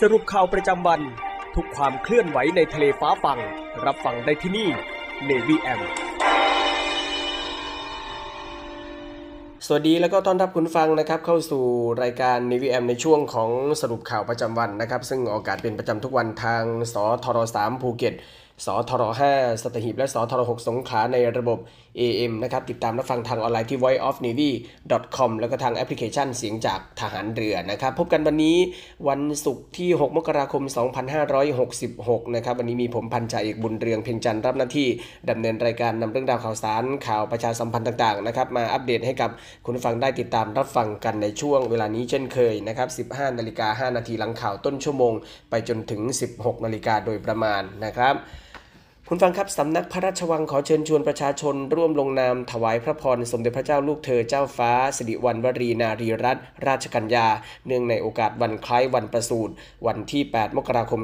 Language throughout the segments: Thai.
สรุปข่าวประจำวัน ทุกความเคลื่อนไหวในทะเลฟ้าฟัง รับฟังได้ที่นี่ Navy M สวัสดีแล้วก็ต้อนรับคุณฟังนะครับเข้าสู่รายการ Navy AM ในช่วงของสรุปข่าวประจำวันนะครับ ซึ่งออกอากาศเป็นประจำทุกวันทางสทร3ภูเก็ต สทร5สตหีบและสทร6สงขลาในระบบ AM นะครับ ติดตามรับฟังทางออนไลน์ที่ voiceofnavy.com แล้วก็ทางแอปพลิเคชันเสียงจากทหารเรือนะครับ พบกันวันนี้วันศุกร์ที่ 6 มกราคม 2566 นะครับ วันนี้มีผมพันจ่าเอกบุญเรืองเพ็งจันทร์รับหน้าที่ดำเนินรายการนำเรื่องราวข่าวสารข่าวประชาสัมพันธ์ต่างๆนะครับมาอัปเดตให้กับคุณฟังได้ติดตามรับฟังกันในช่วงเวลานี้เช่นเคยนะครับ 15 นาฬิกา 5 นาทีหลังข่าวต้นชั่วโมง ไปจนถึง 16 นาฬิกาโดยประมาณนะครับ คุณฟังครับสำนักพระราชวังขอเชิญชวนประชาชน ร่วมลงนามถวายพระพรสมเด็จพระเจ้าลูกเธอเจ้าฟ้า สิริวัณวรีนารีรัตนราชกัญญา เนื่องในโอกาสวันคล้ายวันประสูติวันที่ 8 มกราคม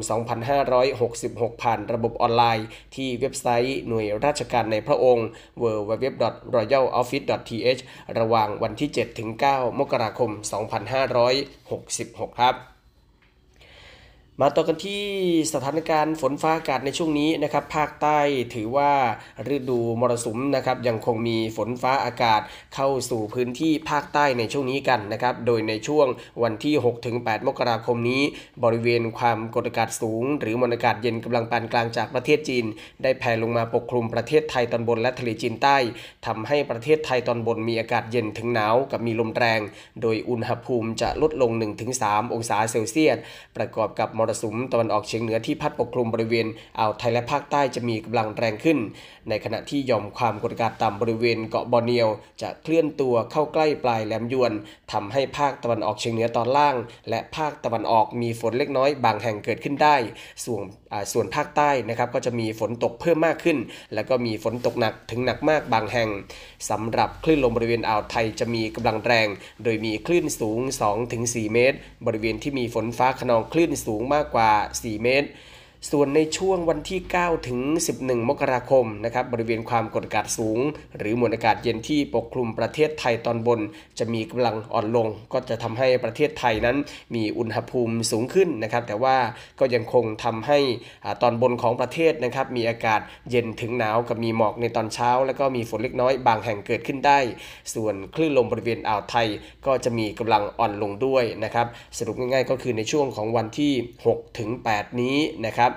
2566 ผ่านระบบออนไลน์ ที่เว็บไซต์หน่วยราชการในพระองค์ www.royaloffice.th ระหว่างวันที่ 7 ถึง 9 มกราคม 2566 ครับ มาต่อกันที่สถานการณ์ฝนฟ้าอากาศในช่วงนี้นะครับภาคใต้ถือว่าฤดูมรสุมนะครับยังคงมีฝนฟ้าอากาศเข้าสู่พื้นที่ภาคใต้ในช่วงนี้กันนะครับโดยในช่วงวันที่ 6-8 มกราคมนี้ บริเวณความกดอากาศสูง หรือมวลอากาศเย็นกำลังปานกลางจากประเทศจีน ได้แผ่ลงมาปกคลุมประเทศไทยตอนบนและทะเลจีนใต้ทำให้ประเทศไทยตอนบนมีอากาศเย็นถึงหนาวกับมีลมแรง โดยอุณหภูมิจะลดลง 1-3 องศาเซลเซียสประกอบกับมรสุมตะวันออกเฉียงเหนือที่พัดปกคลุมบริเวณอ่าวไทยและภาคใต้จะมีกำลังแรงขึ้น ในขณะที่หย่อมความกดอากาศต่ำบริเวณเกาะบอร์เนียว จะเคลื่อนตัวเข้าใกล้ปลายแหลมยวนทำให้ภาคตะวันออกเฉียงเหนือตอนล่าง และภาคตะวันออกมีฝนเล็กน้อยบางแห่งเกิดขึ้นได้ ส่วน ส่วนภาคใต้นะครับก็จะมีฝนตกเพิ่มมากขึ้น แล้วก็มีฝนตกหนักถึงหนักมากบางแห่งสำหรับคลื่นลมบริเวณอ่าวไทยจะมีกำลังแรง โดยมีคลื่นสูง 2-4 เมตร บริเวณที่มีฝนฟ้าขนองคลื่นสูงมากกว่า 4 เมตร ส่วนในช่วงวันที่ 9 ถึง 11 มกราคมนะครับบริเวณความกดอากาศสูง หรือมวลอากาศเย็นที่ปกคลุมประเทศไทยตอนบน จะมีกำลังอ่อนลง ก็จะทำให้ประเทศไทยนั้นมีอุณหภูมิสูงขึ้นนะครับ แต่ว่าก็ยังคงทำให้ตอนบนของประเทศนะครับมีอากาศเย็นถึงหนาวกับมีหมอกในตอนเช้า แล้วก็มีฝนเล็กน้อยบางแห่งเกิดขึ้นได้ ส่วนคลื่นลมบริเวณอ่าวไทยก็จะมีกำลังอ่อนลงด้วยนะครับสรุปง่ายๆ ก็คือในช่วงของวันที่ 6 ถึง 8 นี้นะครับ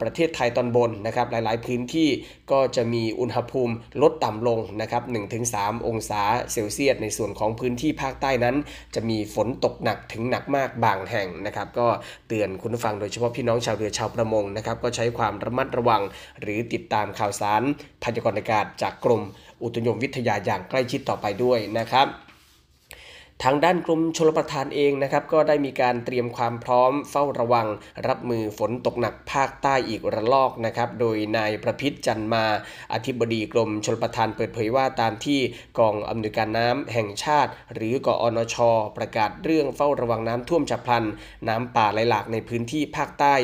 ประเทศไทยตอนบนนะครับหลายๆ พื้นที่ก็จะมีอุณหภูมิลดต่ำลงนะครับ1-3 องศาเซลเซียส ในส่วนของพื้นที่ภาคใต้นั้น จะมีฝนตกหนักถึงหนักมากบางแห่งนะครับ ก็เตือนคุณผู้ฟังโดยเฉพาะพี่น้องชาวเรือชาวประมงนะครับก็ใช้ความระมัดระวัง หรือติดตามข่าวสารพยากรณ์อากาศจากกรมอุตุนิยมวิทยาอย่างใกล้ชิดต่อไปด้วยนะครับ ทางด้านกรมชลประทานเองนะครับก็ได้มีการเตรียมความพร้อมเฝ้าระวัง รับมือฝนตกหนักภาคใต้อีกระลอกนะครับโดยนายประพิษจันมาอธิบดีกรมชลประทานเปิดเผยว่าตามที่กองอำนวยการน้ำแห่งชาติ หรือกอนช ประกาศเรื่องเฝ้าระวังน้ำท่วมฉับพลัน น้ำป่าไหลหลากในพื้นที่ภาคใต้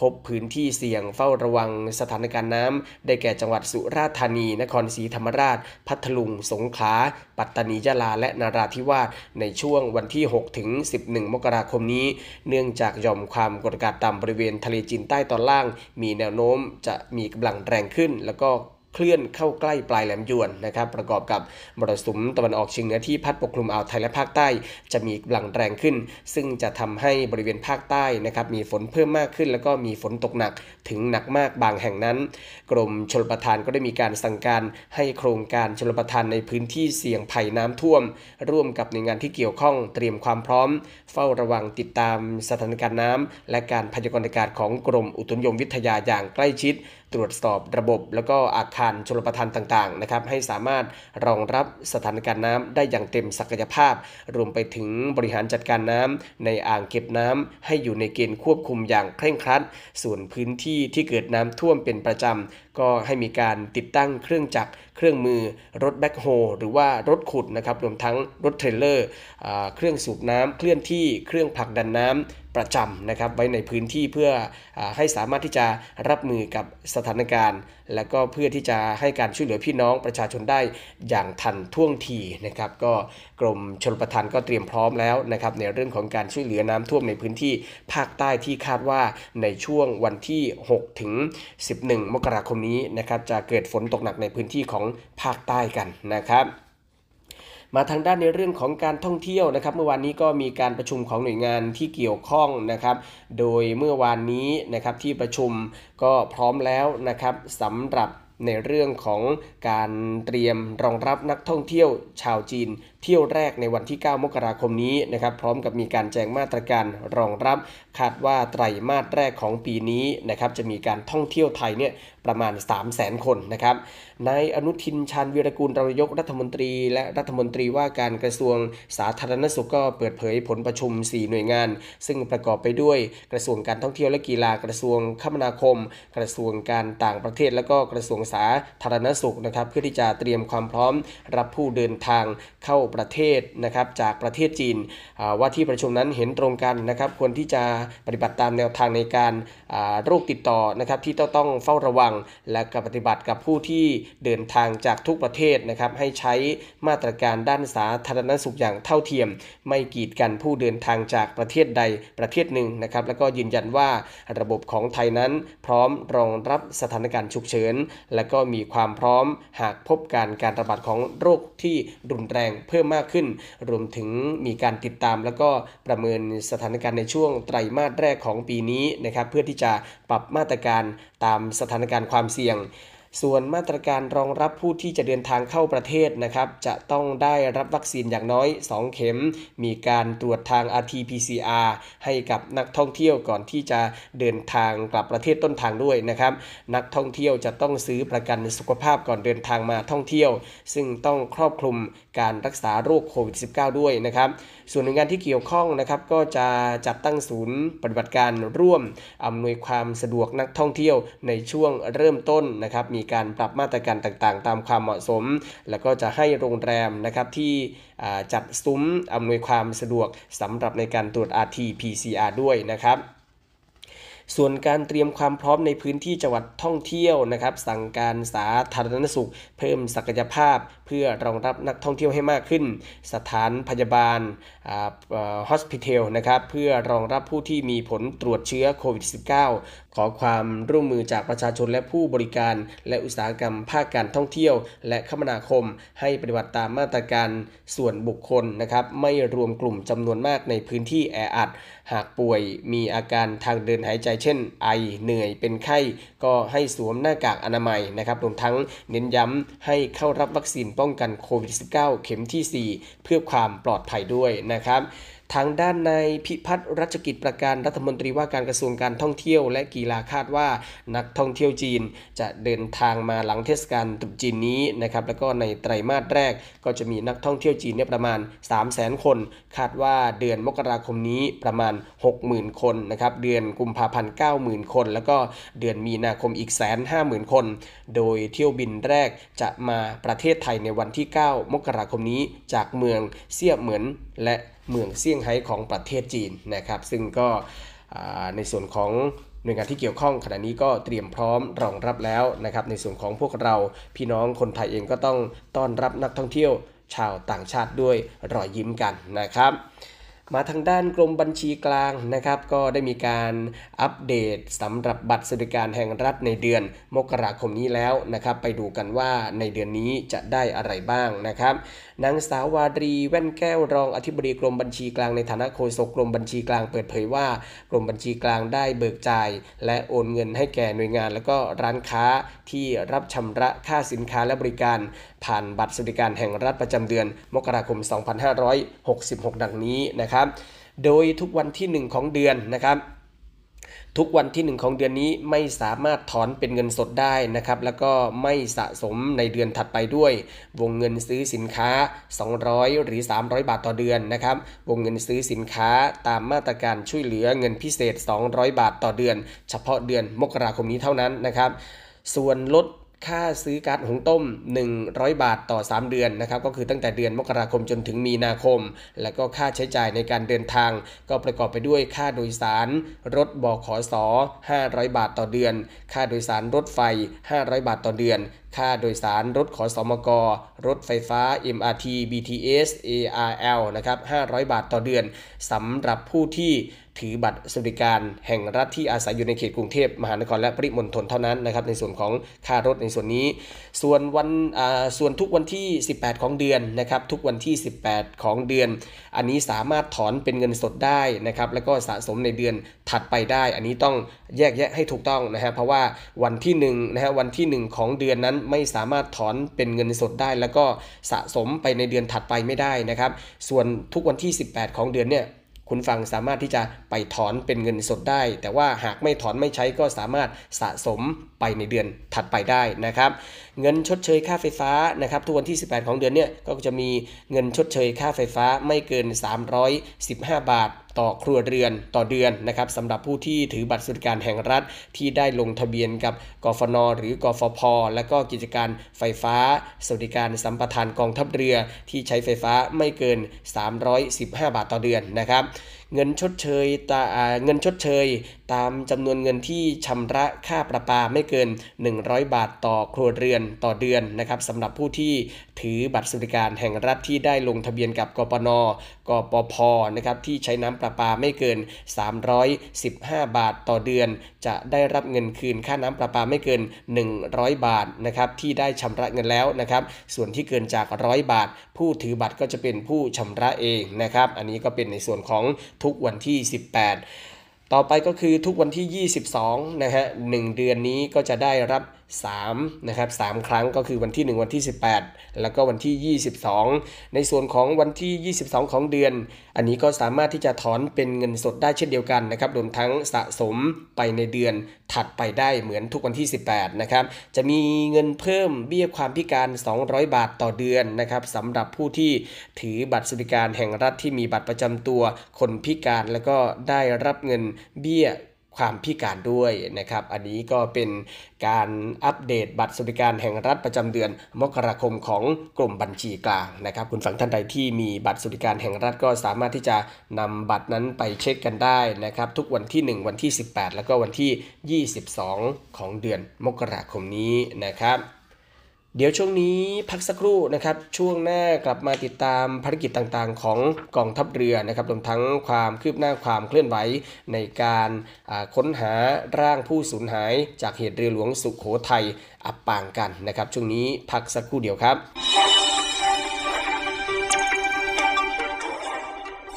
พบพื้นที่เสี่ยงเฝ้าระวังสถานการณ์น้ำได้แก่จังหวัดสุราษฎร์ธานี นครศรีธรรมราช พัทลุง สงขลา ปัตตานี ยะลา และนาราธิวาส ในช่วงวันที่ 6 ถึง 11 มกราคมนี้ เนื่องจากย่อมความกดอากาศต่ำบริเวณทะเลจีนใต้ตอนล่าง มีแนวโน้มจะมีกำลังแรงขึ้น แล้วก็ เคลื่อนเข้าใกล้ปลายแหลมยวนนะครับประกอบกับมรสุมตะวันออกเฉียงเหนือที่พัดปกคลุมอ่าวไทยและภาคใต้ จะมีกำลังแรงขึ้น ซึ่งจะทำให้บริเวณภาคใต้นะครับมีฝนเพิ่มมากขึ้น แล้วก็มีฝนตกหนักถึงหนักมากบางแห่งนั้น กรมชลประทานก็ได้มีการสั่งการให้โครงการชลประทานในพื้นที่เสี่ยงภัยน้ำท่วม ร่วมกับหน่วยงานที่เกี่ยวข้องเตรียมความพร้อม เฝ้าระวังติดตามสถานการณ์น้ำและการพยากรณ์อากาศของกรมอุตุนิยมวิทยาอย่างใกล้ชิด ตรวจสอบระบบ แล้วก็อาคารชลประทานต่างๆนะครับให้สามารถรองรับสถานการณ์น้ำได้อย่างเต็มศักยภาพ รวมไปถึงบริหารจัดการน้ำในอ่างเก็บน้ำให้อยู่ในเกณฑ์ควบคุมอย่างเคร่งครัด ส่วนพื้นที่ที่เกิดน้ำท่วมเป็นประจำก็ให้มีการติดตั้งเครื่องจักร เครื่องมือรถแบ็คโฮหรือว่ารถขุดนะครับรวมทั้งรถเทรลเลอร์เครื่องสูบน้ำเคลื่อนที่เครื่องผลักดันน้ำประจำนะครับไว้ในพื้นที่เพื่ออให้สามารถที่จะรับมือกับสถานการณ์ และก็เพื่อที่จะให้การช่วยเหลือพี่น้องประชาชนได้อย่างทันท่วงทีนะครับก็กรมชลประทานก็เตรียมพร้อมแล้วนะครับในเรื่องของการช่วยเหลือน้ำท่วมในพื้นที่ภาคใต้ที่คาดว่าในช่วงวันที่ 6 ถึง 11 มกราคมนี้นะครับจะเกิดฝนตกหนักในพื้นที่ของภาคใต้กันนะครับ มาทางด้านในเรื่องของการท่องเที่ยวนะครับ เมื่อวานนี้ก็มีการประชุมของหน่วยงานที่เกี่ยวข้องนะครับ โดยเมื่อวานนี้นะครับที่ประชุมก็พร้อมแล้วนะครับสำหรับในเรื่องของการเตรียมรองรับนักท่องเที่ยวชาวจีน เที่ยวแรกในวันที่ 9 มกราคมนี้นะครับ พร้อมกับมีการแจ้งมาตรการรองรับ คาดว่าไตรมาสแรกของปีนี้นะครับ จะมีการท่องเที่ยวไทยเนี่ยประมาณ 3 0 0แสนคนนะครับนายอนุทินชาญวีรกูลรองนายกรัฐมนตรี และรัฐมนตรีว่าการกระทรวงสาธารณสุขก็เปิดเผยผลประชุม 4 หน่วยงาน ซึ่งประกอบไปด้วยกระทรวงการท่องเที่ยวและกีฬากระทรวงคมนาคม กระทรวงการต่างประเทศ และก็กระทรวงสาธารณสุขนะครับเพื่อที่จะเตรียมความพร้อมรับผู้เดินทางเข้าประเทศนะครับจากประเทศจีนว่าที่ประชุมนั้นเห็นตรงกันนะครับควรที่จะปฏิบัติตามแนวทางในการโรคติดต่อนะครับที่ต้องต้องเฝ้าระวังและกับปฏิบัติกับผู้ที่เดินทางจากทุกประเทศนะครับให้ใช้มาตรการด้านสาธารณสุขอย่างเท่าเทียม ไม่กีดกันผู้เดินทางจากประเทศใดประเทศหนึ่งนะครับแล้วก็ยืนยันว่าระบบของไทยนั้นพร้อมรองรับสถานการณ์ฉุกเฉิน และก็มีความพร้อมหากพบการการระบาดของโรคที่รุนแรงเพิ่มมากขึ้น รวมถึงมีการติดตามแล้วก็ประเมินสถานการณ์ในช่วงไตรมาสแรกของปีนี้นะครับเพื่อที่จะปรับมาตรการ ตามสถานการณ์ความเสี่ยง ส่วนมาตรการรองรับผู้ที่จะเดินทางเข้าประเทศนะครับ จะต้องได้รับวัคซีนอย่างน้อย 2 เข็ม มีการตรวจทาง RT-PCR ให้กับนักท่องเที่ยวก่อนที่จะเดินทางกลับประเทศต้นทางด้วยนะครับ นักท่องเที่ยวจะต้องซื้อประกันสุขภาพก่อนเดินทางมาท่องเที่ยว ซึ่งต้องครอบคลุมการรักษาโรคโควิด -19 ด้วยนะครับ ส่วนหน่วยงานที่เกี่ยวข้องนะครับก็จะจัดตั้งศูนย์ปฏิบัติการร่วมอำนวยความสะดวกนักท่องเที่ยวในช่วงเริ่มต้นนะครับมีมีการปรับมาตรการต่างๆ ตามความเหมาะสม แล้วก็จะให้โรงแรมนะครับที่จัดซุ้มอำนวยความสะดวกสำหรับในการตรวจ RT-PCR ด้วยนะครับส่วนการเตรียมความพร้อมในพื้นที่จังหวัดท่องเที่ยวนะครับ สั่งการสาธารณสุข เพิ่มศักยภาพ เพื่อรองรับนักท่องเที่ยวให้มากขึ้น สถานพยาบาลฮอสพิทอลนะครับเพื่อรองรับผู้ที่มีผลตรวจเชื้อโควิด -19 ขอความร่วมมือจากประชาชนและผู้บริการ และอุตสาหกรรมภาคการท่องเที่ยว และคมนาคม ให้ปฏิบัติตามมาตรการส่วนบุคคลนะครับ ไม่รวมกลุ่มจำนวนมากในพื้นที่แออัด หากป่วยมีอาการทางเดินหายใจเช่น ไอเหนื่อยเป็นไข้ ก็ให้สวมหน้ากากอนามัยนะครับรวมทั้งเน้นย้ำให้เข้ารับวัคซีนป้องกันโควิด -19 เข็มที่ 4 เพื่อความปลอดภัยด้วยนะครับ ทางด้านนายพิพัฒน์รัชกิจประการรัฐมนตรีว่าการกระทรวงการท่องเที่ยวและกีฬาคาดว่านักท่องเที่ยวจีนจะเดินทางมาหลังเทศกาลตรุษจีนนี้นะครับแล้วก็ในไตรมาสแรกก็จะมีนักท่องเที่ยวจีนเนี่ยประมาณ 3 0 0 0 0 0 คน คาดว่าเดือนมกราคมนี้ประมาณ 60,000 คนนะครับเดือนกุมภาพันธ์90,000 คน แล้วก็เดือนมีนาคมอีกแสนห้าหมื่นคน โดยเที่ยวบินแรกจะมาประเทศไทยในวันที่ 9 มกราคมนี้จากเมืองเซี่ยเหมือนและ เมืองเซี่ยงไฮ้ของประเทศจีนนะครับ ซึ่งก็ในส่วนของหน่วยงานที่เกี่ยวข้องขณะนี้ก็เตรียมพร้อมรองรับแล้วนะครับ ในส่วนของพวกเราพี่น้องคนไทยเองก็ต้องต้อนรับนักท่องเที่ยวชาวต่างชาติด้วยรอยยิ้มกันนะครับ มาทางด้านกรมบัญชีกลางนะครับ ก็ได้มีการอัปเดตสำหรับบัตรสวัสดิการแห่งรัฐในเดือนมกราคมนี้แล้วนะครับ ไปดูกันว่าในเดือนนี้จะได้อะไรบ้างนะครับนางสาววารีแว่นแก้วรองอธิบดีกรมบัญชีกลางในฐานะโฆษกกรมบัญชีกลางเปิดเผยว่ากรมบัญชีกลางได้เบิกจ่าย และโอนเงินให้แก่หน่วยงาน และก็ร้านค้าที่รับชำระค่าสินค้าและบริการ ผ่านบัตรสวัสดิการแห่งรัฐประจำเดือน มกราคม 2566 ดังนี้นะครับ โดยทุกวันที่ 1 ของเดือนนะครับทุกวันที่ 1 ของเดือนนี้ไม่สามารถถอนเป็นเงินสดได้นะครับ แล้วก็ไม่สะสมในเดือนถัดไปด้วย วงเงินซื้อสินค้า 200 หรือ 300 บาทต่อเดือนนะครับ วงเงินซื้อสินค้าตามมาตรการช่วยเหลือเงินพิเศษ 200 บาทต่อเดือน เฉพาะเดือนมกราคมนี้เท่านั้นนะครับ ส่วนลด ค่าซื้อก๊าซหุงต้ม 100 บาทต่อ 3 เดือนนะครับก็คือตั้งแต่เดือนมกราคมจนถึงมีนาคม แล้วก็ค่าใช้จ่ายในการเดินทาง ก็ประกอบไปด้วยค่าโดยสาร รถบขส500 บาทต่อเดือน ค่าโดยสารรถไฟ 500 บาทต่อเดือน ค่าโดยสารรถขอสอมกรถไฟฟ้า MRT BTS ARL นะครับ500 บาทต่อเดือนสำหรับผู้ที่ ถือบัตรสวัสดิการแห่งรัฐที่อาศัยอยู่ในเขตกรุงเทพมหานครและปริมณฑลเท่านั้นนะครับในส่วนของค่ารถในส่วนนี้ ส่วนวันส่วนทุกวันที่ 18 ของเดือนนะครับทุกวันที่ 18 ของเดือน อันนี้สามารถถอนเป็นเงินสดได้นะครับแล้วก็สะสมในเดือนถัดไปได้ อันนี้ต้องแยกแยะให้ถูกต้องนะฮะเพราะว่าวันที่1นะฮะวันที่ 1 ของเดือนนั้นไม่สามารถถอนเป็นเงินสดได้ แล้วก็สะสมไปในเดือนถัดไปไม่ได้นะครับส่วนทุกวันที่ 18 ของเดือนเนี่ย คุณฟังสามารถที่จะไปถอนเป็นเงินสดได้ แต่ว่าหากไม่ถอนไม่ใช้ก็สามารถสะสมไปในเดือนถัดไปได้นะครับ เงินชดเชยค่าไฟฟ้านะครับทุกวันที่ 18 ของเดือนเนี่ยก็จะมีเงินชดเชยค่าไฟฟ้าไม่เกิน 315 บาทต่อครัวเรือนต่อเดือนนะครับสำหรับผู้ที่ถือบัตรสวัสดิการแห่งรัฐที่ได้ลงทะเบียนกับกฟน หรือกฟพ และก็กิจการไฟฟ้าสวัสดิการสัมปทานกองทัพเรือที่ใช้ไฟฟ้าไม่เกิน 315 บาทต่อเดือนนะครับ เงินชดเชยตาเงินชดเชย ตามจำนวนเงินที่ชำระค่าประปาไม่เกิน 100 บาทต่อครัวเรือนต่อเดือนนะครับสำหรับผู้ที่ถือบัตรสวัสดิการแห่งรัฐที่ได้ลงทะเบียนกับกปนกปพนะครับที่ใช้น้ำประปาไม่เกิน 315 บาทต่อเดือน จะได้รับเงินคืนค่าน้ำประปาไม่เกิน 100 บาทนะครับที่ได้ชำระเงินแล้วนะครับส่วนที่เกินจาก 100 บาท ผู้ถือบัตรก็จะเป็นผู้ชำระเองนะครับ อันนี้ก็เป็นในส่วนของทุกวันที่ 18 ต่อไปก็คือทุกวันที่ 22 นะฮะ 1 เดือนนี้ก็จะได้รับ 3นะครับ3ครั้งก็คือวันที่ 1 วันที่ 18 แล้วก็วันที่ 22 ในส่วนของวันที่ 22 ของเดือน อันนี้ก็สามารถที่จะถอนเป็นเงินสดได้เช่นเดียวกันนะครับรวมทั้งสะสมไปในเดือนถัดไปได้เหมือนทุกวันที่ 18นะครับจะมีเงินเพิ่มเบี้ยความพิการ 200 บาทต่อเดือนนะครับสำหรับผู้ที่ถือบัตรสวัสดิการแห่งรัฐที่มีบัตรประจำตัวคนพิการ แล้วก็ได้รับเงินเบี้ย ความพิการด้วยนะครับ อันนี้ก็เป็นการอัปเดตบัตรสวัสดิการแห่งรัฐประจำเดือนมกราคมของกรมบัญชีกลางนะครับ คุณฟังท่านใดที่มีบัตรสวัสดิการแห่งรัฐก็สามารถที่จะนำบัตรนั้นไปเช็คกันได้นะครับ ทุกวันที่ 1 วันที่ 18 แล้วก็วันที่ 22 ของเดือนมกราคมนี้นะครับ เดี๋ยวช่วงนี้พักสักครู่นะครับ ช่วงหน้ากลับมาติดตามภารกิจต่างๆ ของกองทัพเรือนะครับรวมทั้งความคืบหน้าความเคลื่อนไหวในการค้นหาร่างผู้สูญหาย จากเหตุเรือหลวงสุขโขทัยอับปางกันนะครับ ช่วงนี้พักสักครู่เดียวครับ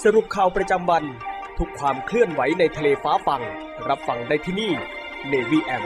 สรุปข่าวประจำวัน ทุกความเคลื่อนไหวในทะเลฟ้าฟัง รับฟังได้ที่นี่ Navy M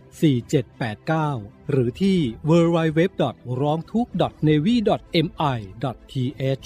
4789 หรือที่ www.roghtu.navy.mi.th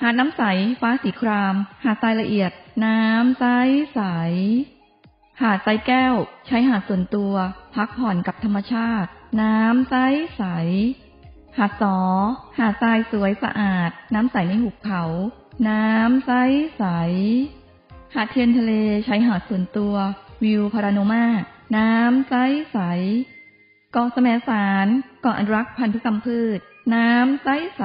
หาดน้ำใส ฟ้าสีคราม หาดทรายละเอียด น้ำใสใส หาดทรายแก้ว ใช้หาดส่วนตัว พักผ่อนกับธรรมชาติ น้ำใสใส หาดสอ หาดทรายสวยสะอาด น้ำใสในหุบเขา น้ำใสใส หาดเทียนทะเล ใช้หาดส่วนตัว วิวพารานมา น้ำใสใส เกาะแสมสาร เกาะอนุรักษ์พันธุกรรมพืช น้ำใสใส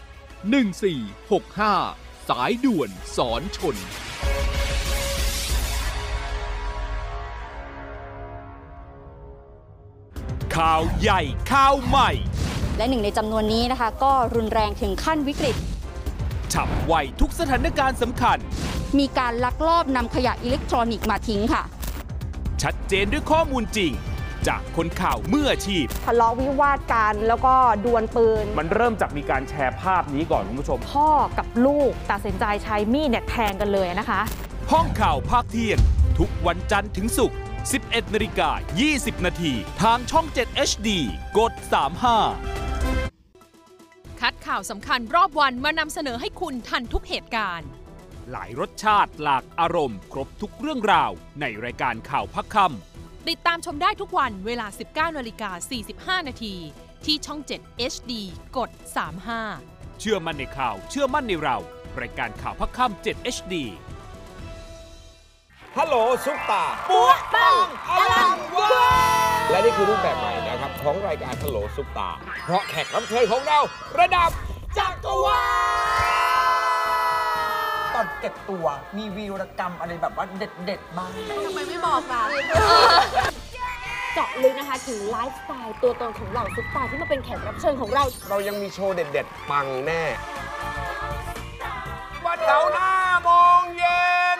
1465 สายด่วนสอนชน ข่าวใหญ่ข่าวใหม่ และหนึ่งในจำนวนนี้นะคะ ก็รุนแรงถึงขั้นวิกฤต ฉับไวทุกสถานการณ์สำคัญ มีการลักลอบนำขยะอิเล็กทรอนิกส์มาทิ้งค่ะ ชัดเจนด้วยข้อมูลจริง จากคนข่าวมืออาชีพ ทะเลาะวิวาทกันแล้วก็ดวลปืน มันเริ่มจากมีการแชร์ภาพนี้ก่อนคุณผู้ชม พ่อกับลูกตัดสินใจใช้มีดเนี่ยแทงกันเลยนะคะ ห้องข่าวภาคเที่ยง ทุกวันจันทร์ถึงศุกร์ 11นาฬิกา20 นาทีทางช่อง 7 HD กด 35คัดข่าวสำคัญรอบวันมานำเสนอให้คุณทันทุกเหตุการณ์ หลายรสชาติหลากอารมณ์ ครบทุกเรื่องราว ในรายการข่าวพักคำ ติดตามชมได้ทุกวันเวลา 19นาฬิกา45 นาที ที่ช่อง 7 HD กด 35 เชื่อมั่นในข่าว เชื่อมั่นในเรา รายการข่าวพักค่ำ7 HD ฮัลโหลซุปตาปัวปังอลังวาและนี่คือรูปแบบใหม่นะครับ ของรายการฮัลโหลซุปตา เพราะแขกรับเชิญของเรา ระดับจักรวาล ตอนเก็บตัวมีวีรกรรมอะไรแบบว่าเด็ดๆบ้าง ทำไมไม่บอกล่ะ เจาะลึกนะคะถึงไลฟ์สไตล์ตัวตนของเหล่าซุปตาร์ที่มาเป็นแขกรับเชิญของเรา เรายังมีโชว์เด็ด ๆ ปังแน่ วันเสาร์หน้าโมงเย็น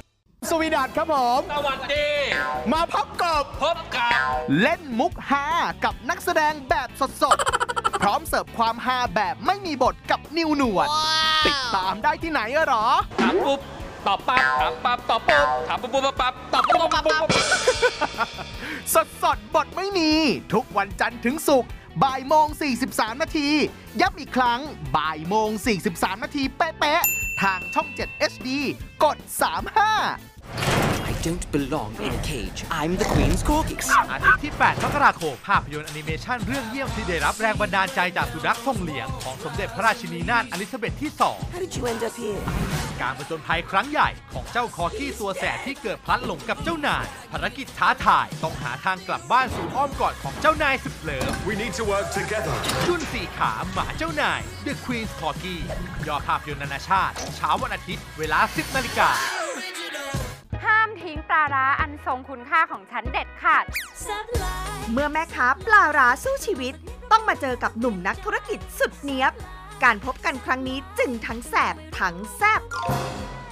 สวีดัตครับผม สวัสดี มาพบกับพบกับเล่นมุกฮากับนักแสดงแบบสดๆ พร้อมเสิร์ฟความฮาแบบไม่มีบทกับนิวหนวด ติดตามได้ที่ไหนอะหรอ ถามปุ๊บตอบปั๊บถามปั๊บตอบปุ๊บถามปุ๊บปุ๊บปั๊บตอบปุ๊บปุ๊บปุ๊บสดสดๆบทไม่มี ทุกวันจันทร์ถึงศุกร์ บ่ายโมง 43 นาที ย้ำอีกครั้งบ่ายโมง 43 นาทีเป๊ะๆ ทางช่อง 7 HD กด 35 I don't belong in a cage. I'm the Queen's Corgi. อาทิตย์ที่ 8 มกราคม ภาพยนตร์แอนิเมชันเรื่องเยี่ยมที่ได้รับแรงบันดาลใจจากสุนัขทรงเลี้ยง ของสมเด็จพระราชินีนาถอลิซาเบธที่ How did you end up here? 2การผจญภัยครั้งใหญ่ของเจ้าคอร์กี้ตัวแสบที่เกิดพลัดหลงกับเจ้านาย ภารกิจท้าทายต้องหาทางกลับบ้านสู่อ้อมกอดของเจ้านายสุดเลิฟ We need to work together. จุนสี่ขาหมาเจ้านาย The Queen's Corgi ยอดภาพยนตร์นานาชาติ เช้าวันอาทิตย์ เวลา 10นาฬิกา ห้ามทิ้งปลาร้าอันทรงคุณค่าของฉันเด็ดขาด เมื่อแม่ค้าปลาร้าสู้ชีวิต ต้องมาเจอกับหนุ่มนักธุรกิจสุดเนี้ยบ การพบกันครั้งนี้จึงทั้งแสบทั้งแซบ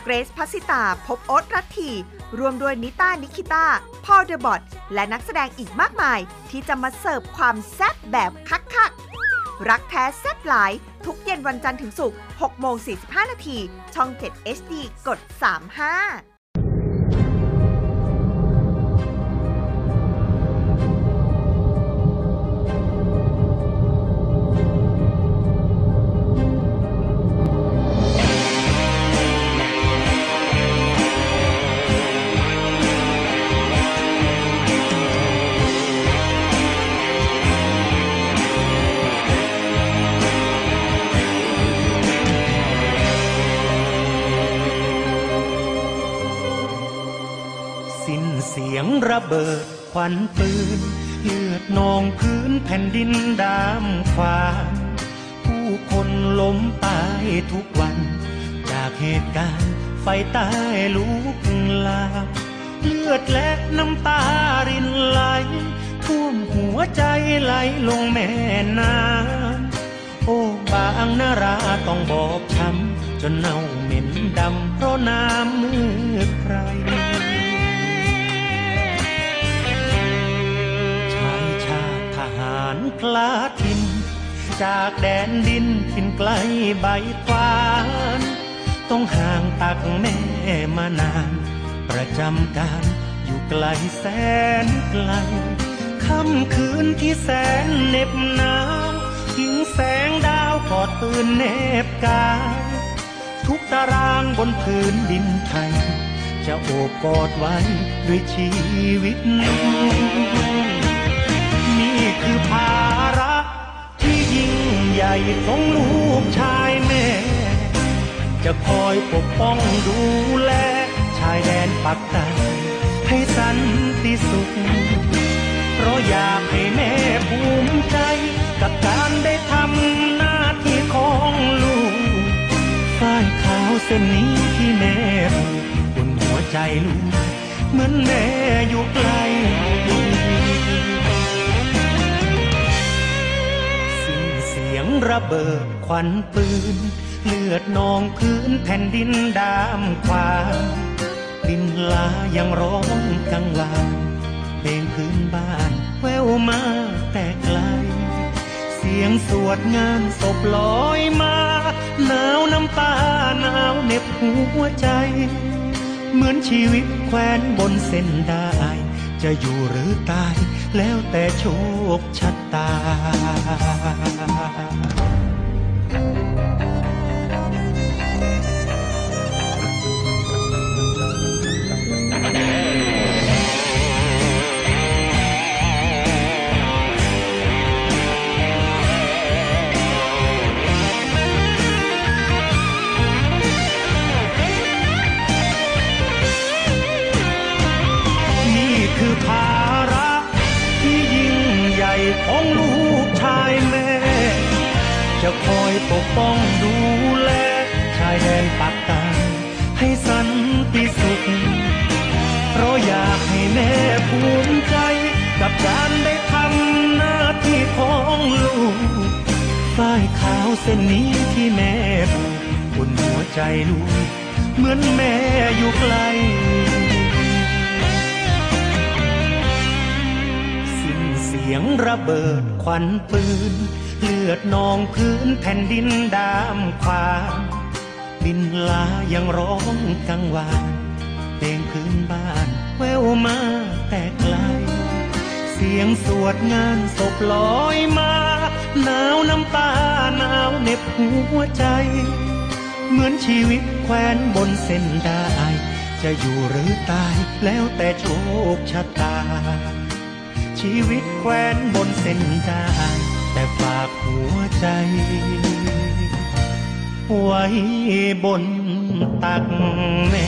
เกรซพัสิตาพบโอ๊ตรัตทีรวมด้วยนิต้านิคิต้าพอลเดอะบอทและนักแสดงอีกมากมาย ที่จะมาเสิร์ฟความแซบแบบคักๆ รักแท้แซบหลาย ทุกเย็นวันจันทร์ถึงศุกร์6โมง45 นาที ช่อง 7 HD กด 35 วันปืนเลือดนองพื้นแผ่นดินดามควานผู้คนล้มตายทุกวัน จากเหตุการณ์ไฟใต้ลุกลามเลือดและน้ำตารินไหลท่วมหัวใจไหลลงแม่น้ำโอ้บางนาราต้องบอบช้ำจนเน่าเหม็นดำเพราะน้ำมือใคร หารพลาทิน จากแดนดินทินไกลใบควานต้องห่างตักแม่มานาน ประจำการอยู่ไกลแสนไกลค่ำคืนที่แสนเหน็บหนาวทิ้งแสงดาวกอดปืนเนบกายทุกตารางบนพื้นดินไทย จะโอบกอดไว้ด้วยชีวิตนี่ คือภาระ ที่ยิ่งใหญ่ของลูกชายแม่ จะคอยปกป้องดูแล ชายแดนปักใต้ให้สันติสุข เพราะอยากให้แม่ภูมิใจ กับการได้ทำหน้าที่ของลูกฝ้ายขาวเส้นนี้ที่แม่ผูกบนหัวใจลูก เหมือนแม่อยู่ไกล ยงระเบิดควันปืน เลือดนองพื้นแผ่นดินดามควาดินลายังร้องกังวานเพลงพื้นบ้านแววมาแต่ไกล เสียงสวดงานศพลอยมาหนาวน้ำตาหนาวเหน็บหัวใจ เหมือนชีวิตแควนบนเส้นได้ จะอยู่หรือตาย แล้วแต่โชคชะตา จะคอยปกป้องดูแล ชายแดนปากใต้ให้สันติสุข เพราะอยากให้แม่ภูมิใจ กับการได้ทำหน้าที่ของลูกฝ้ายขาวเส้นนี้ที่แม่ผูกบนหัวใจลูก เหมือนแม่อยู่ไกลสิ้นเสียงระเบิดควันปืน เลือดนองพื้นแผ่นดินดามควานดินลายังร้องกังวานเพลงพื้นบ้านแววมาแต่ไกล เสียงสวดงานศพลอยมาหนาวน้ำตาหนาวเน็บหัวใจ เหมือนชีวิตแควนบนเส้นได้จะอยู่หรือตายแล้วแต่โชคชะตา ชีวิตแควนบนเส้นได้ แต่ฝากหัวใจ ไว้บนตักแม่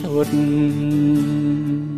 สุด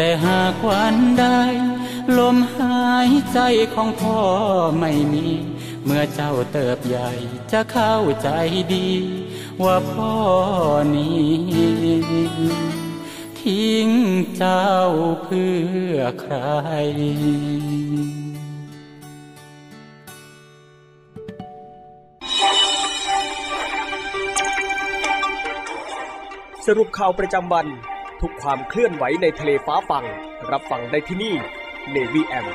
แต่หากวันใดลมหายใจของพ่อไม่มี เมื่อเจ้าเติบใหญ่จะเข้าใจดี ว่าพ่อนี้ทิ้งเจ้าเพื่อใครสรุปข่าวประจำวัน ทุกความเคลื่อนไหวในทะเลฟ้าฟัง รับฟังได้ที่นี่ Navy M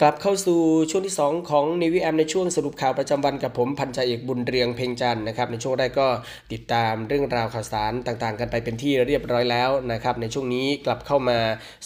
กลับเข้าสู่ช่วงที่ 2 ของนิวิแอมในช่วงสรุปข่าวประจำวันกับผมพันจ่าเอกบุญเรืองเพ่งจันนะครับในช่วงแรกก็ติดตามเรื่องราวข่าวสารต่างๆ กันไปเป็นที่เรียบร้อยแล้วนะครับในช่วงนี้กลับเข้ามา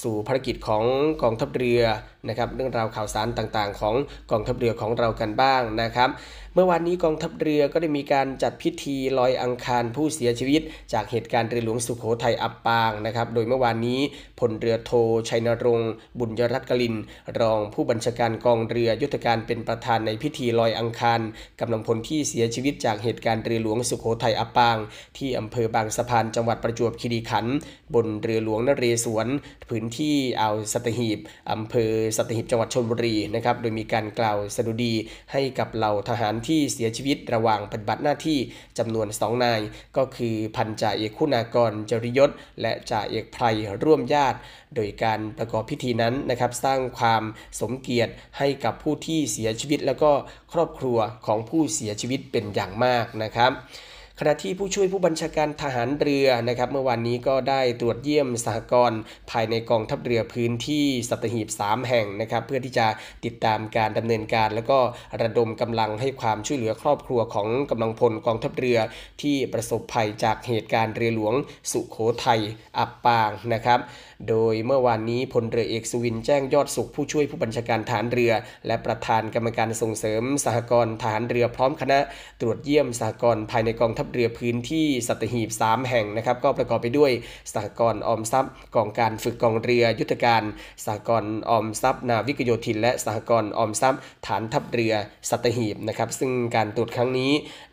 สู่ภารกิจของกองทัพเรือ นะครับเรื่องราวข่าวสารต่างๆ ของกองทัพเรือของเรากันบ้างนะครับเมื่อวานนี้กองทัพเรือก็ได้มีการจัดพิธีลอยอังคารผู้เสียชีวิต จากเหตุการณ์เรือหลวงสุโขทัยอับปางนะครับโดยเมื่อวานนี้พลเรือโทชัยนรงค์บุญยรัตน์กลิน รองผู้บัญชาการกองเรือยุทธการเป็นประธานในพิธีลอยอังคารกำลังพลที่เสียชีวิตจากเหตุการณ์เรือหลวงสุโขทัยอับปาง ที่อำเภอบางสะพานจังหวัดประจวบคีรีขันธ์บนเรือหลวงนเรศวรพื้นที่อ่าวสัตหีบอำเภอสัตหีบจังหวัดชลบุรีนะครับโดยมีการกล่าวสดุดีให้กับเหล่าทหารที่เสียชีวิตระหว่างปฏิบัติหน้าที่จำนวนสองนาย ก็คือพันจ่าเอกคุณากรจริยศ และจ่าเอกไพรร่วมญาติ โดยการประกอบพิธีนั้นนะครับสร้างความสมเกียรติให้กับผู้ที่เสียชีวิต แล้วก็ครอบครัวของผู้เสียชีวิตเป็นอย่างมากนะครับ ขณะที่ผู้ช่วยผู้บัญชาการทหารเรือนะครับเมื่อวานนี้ก็ได้ตรวจเยี่ยมสหกรณ์ภายในกองทัพเรือพื้นที่สัตหีบ 3 แห่งนะครับเพื่อที่จะติดตามการดำเนินการ แล้วก็ระดมกำลังให้ความช่วยเหลือครอบครัวของกำลังพลกองทัพเรือที่ประสบภัยจากเหตุการณ์เรือหลวงสุขโขทัยอับปางนะครับ โดยเมื่อวานนี้พลเรือเอกสุวินแจ้งยอดสุขผู้ช่วยผู้บัญชาการฐานเรือ และประธานกรรมการส่งเสริมสหกรณ์ฐานเรือพร้อมคณะตรวจเยี่ยมสหกรณ์ภายในกองทัพเรือพื้นที่สัตหีบ 3 แห่งนะครับ ก็ประกอบไปด้วยสหกรณ์ออมทรัพย์กองการฝึกกองเรือยุทธการสหกรณ์ออมทรัพย์ นาวิกโยธิน และสหกรณ์ออมทรัพย์ ฐานทัพเรือสัตหีบนะครับซึ่งการตรวจครั้งนี้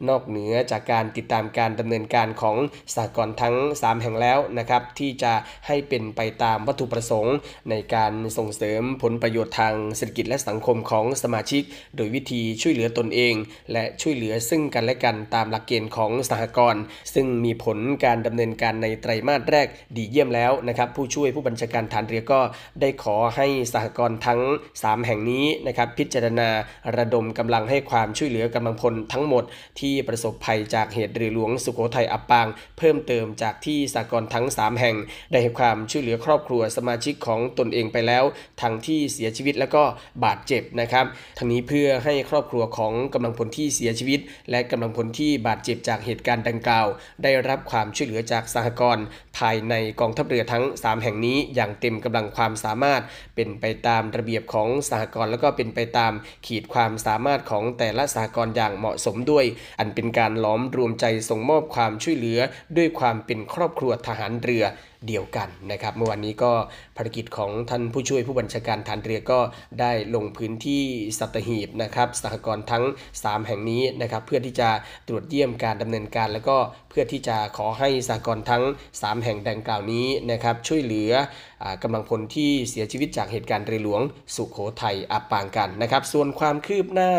นอกเหนือจากการติดตามการดำเนินการของสหกรณ์ทั้ง 3 แห่งแล้วนะครับที่จะให้เป็นไปตามวัตถุประสงค์ ในการส่งเสริมผลประโยชน์ทางเศรษฐกิจและสังคมของสมาชิก โดยวิธีช่วยเหลือตนเอง และช่วยเหลือซึ่งกันและกันตามหลักเกณฑ์ของสหกรณ์ซึ่งมีผลการดำเนินการในไตรมาสแรกดีเยี่ยมแล้วนะครับผู้ช่วยผู้บัญชาการฐานเรือก็ได้ขอให้สหกรณ์ทั้ง 3 แห่งนี้นะครับพิจารณาระดมกำลังให้ความช่วยเหลือกำลังพลทั้งหมด ที่ประสบภัยจากเหตุเรือหลวงสุโขทัยอับปาง เพิ่มเติมจากที่สหกรณ์ทั้ง 3 แห่ง ได้ให้ความช่วยเหลือครอบครัวสมาชิกของตนเองไปแล้วทั้งที่เสียชีวิตแล้วก็บาดเจ็บนะครับทั้งนี้เพื่อให้ครอบครัวของกำลังพลที่เสียชีวิต และกำลังพลที่บาดเจ็บจากเหตุการณ์ดังกล่าว ได้รับความช่วยเหลือจากสหกรณ์ภายในกองทัพเรือทั้ง 3 แห่งนี้อย่างเต็มกำลังความสามารถ เป็นไปตามระเบียบของสหกรณ์แล้วก็เป็นไปตามขีดความสามารถของแต่ละสหกรณ์อย่างเหมาะสมด้วย อันเป็นการล้อมรวมใจส่งมอบความช่วยเหลือด้วยความเป็นครอบครัวทหารเรือ เดียวกันนะครับ เมื่อวันนี้ก็ ภารกิจของท่านผู้ช่วยผู้บัญชาการฐานเรือก็ได้ลงพื้นที่สัตหีบนะครับสหกรณ์ทั้ง 3 แห่งนี้นะครับเพื่อที่จะตรวจเยี่ยมการดำเนินการ แล้วก็เพื่อที่จะขอให้สหกรณ์ทั้ง 3 แห่งดังกล่าวนี้นะครับช่วยเหลือกำลังพลที่เสียชีวิตจากเหตุการณ์เรือหลวง สุโขทัยอับปางกันนะครับ ส่วนความคืบหน้า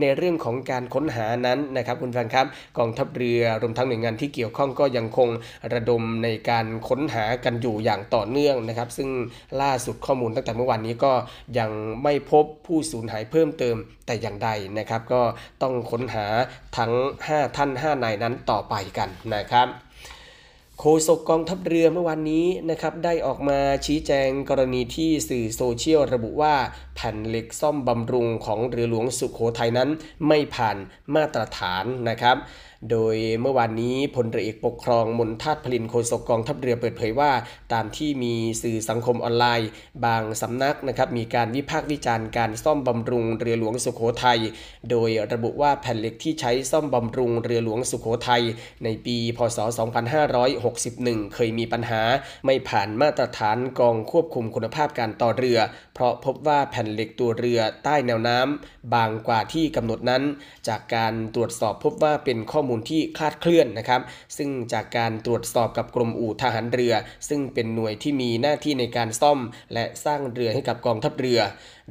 ในเรื่องของการค้นหานั้นนะครับคุณแฟนครับกองทัพเรือรวมทั้งหน่วยงานที่เกี่ยวข้องก็ยังคงระดมในการค้นหากันอยู่อย่างต่อเนื่องนะครับ ซึ่งล่าสุดข้อมูลตั้งแต่เมื่อวานนี้ก็ยังไม่พบผู้สูญหายเพิ่มเติมแต่อย่างใดนะครับ ก็ต้องค้นหาทั้ง 5 ท่าน 5 นายนั้นต่อไปกันนะครับโฆษกกองทัพเรือเมื่อวานนี้นะครับได้ออกมาชี้แจงกรณีที่สื่อโซเชียลระบุว่า แผ่นเหล็กซ่อมบำรุงของเรือหลวงสุขโขทัยนั้นไม่ผ่านมาตรฐานนะครับ โดยเมื่อวานนี้พลเรือเอกปกครองมนทาตพลินโฆษกกองทัพเรือเปิดเผยว่า ตามที่มีสื่อสังคมออนไลน์ บางสำนักนะครับมีการวิพากษ์วิจารณ์การซ่อมบำรุงเรือหลวงสุโขทัยโดยระบุว่าแผ่นเหล็กที่ใช้ซ่อมบำรุงเรือหลวงสุโขทัยในปีพศ 2561 เคยมีปัญหาไม่ผ่านมาตรฐานกองควบคุมคุณภาพการต่อเรือ เพราะพบว่าแผ่นเหล็กตัวเรือใต้แนวน้ำบางกว่าที่กำหนดนั้น จากการตรวจสอบพบว่าเป็นข้อมูลที่คลาดเคลื่อนนะครับ ซึ่งจากการตรวจสอบกับกรมอู่ทหารเรือ ซึ่งเป็นหน่วยที่มีหน้าที่ในการซ่อม และสร้างเรือให้กับกองทัพเรือ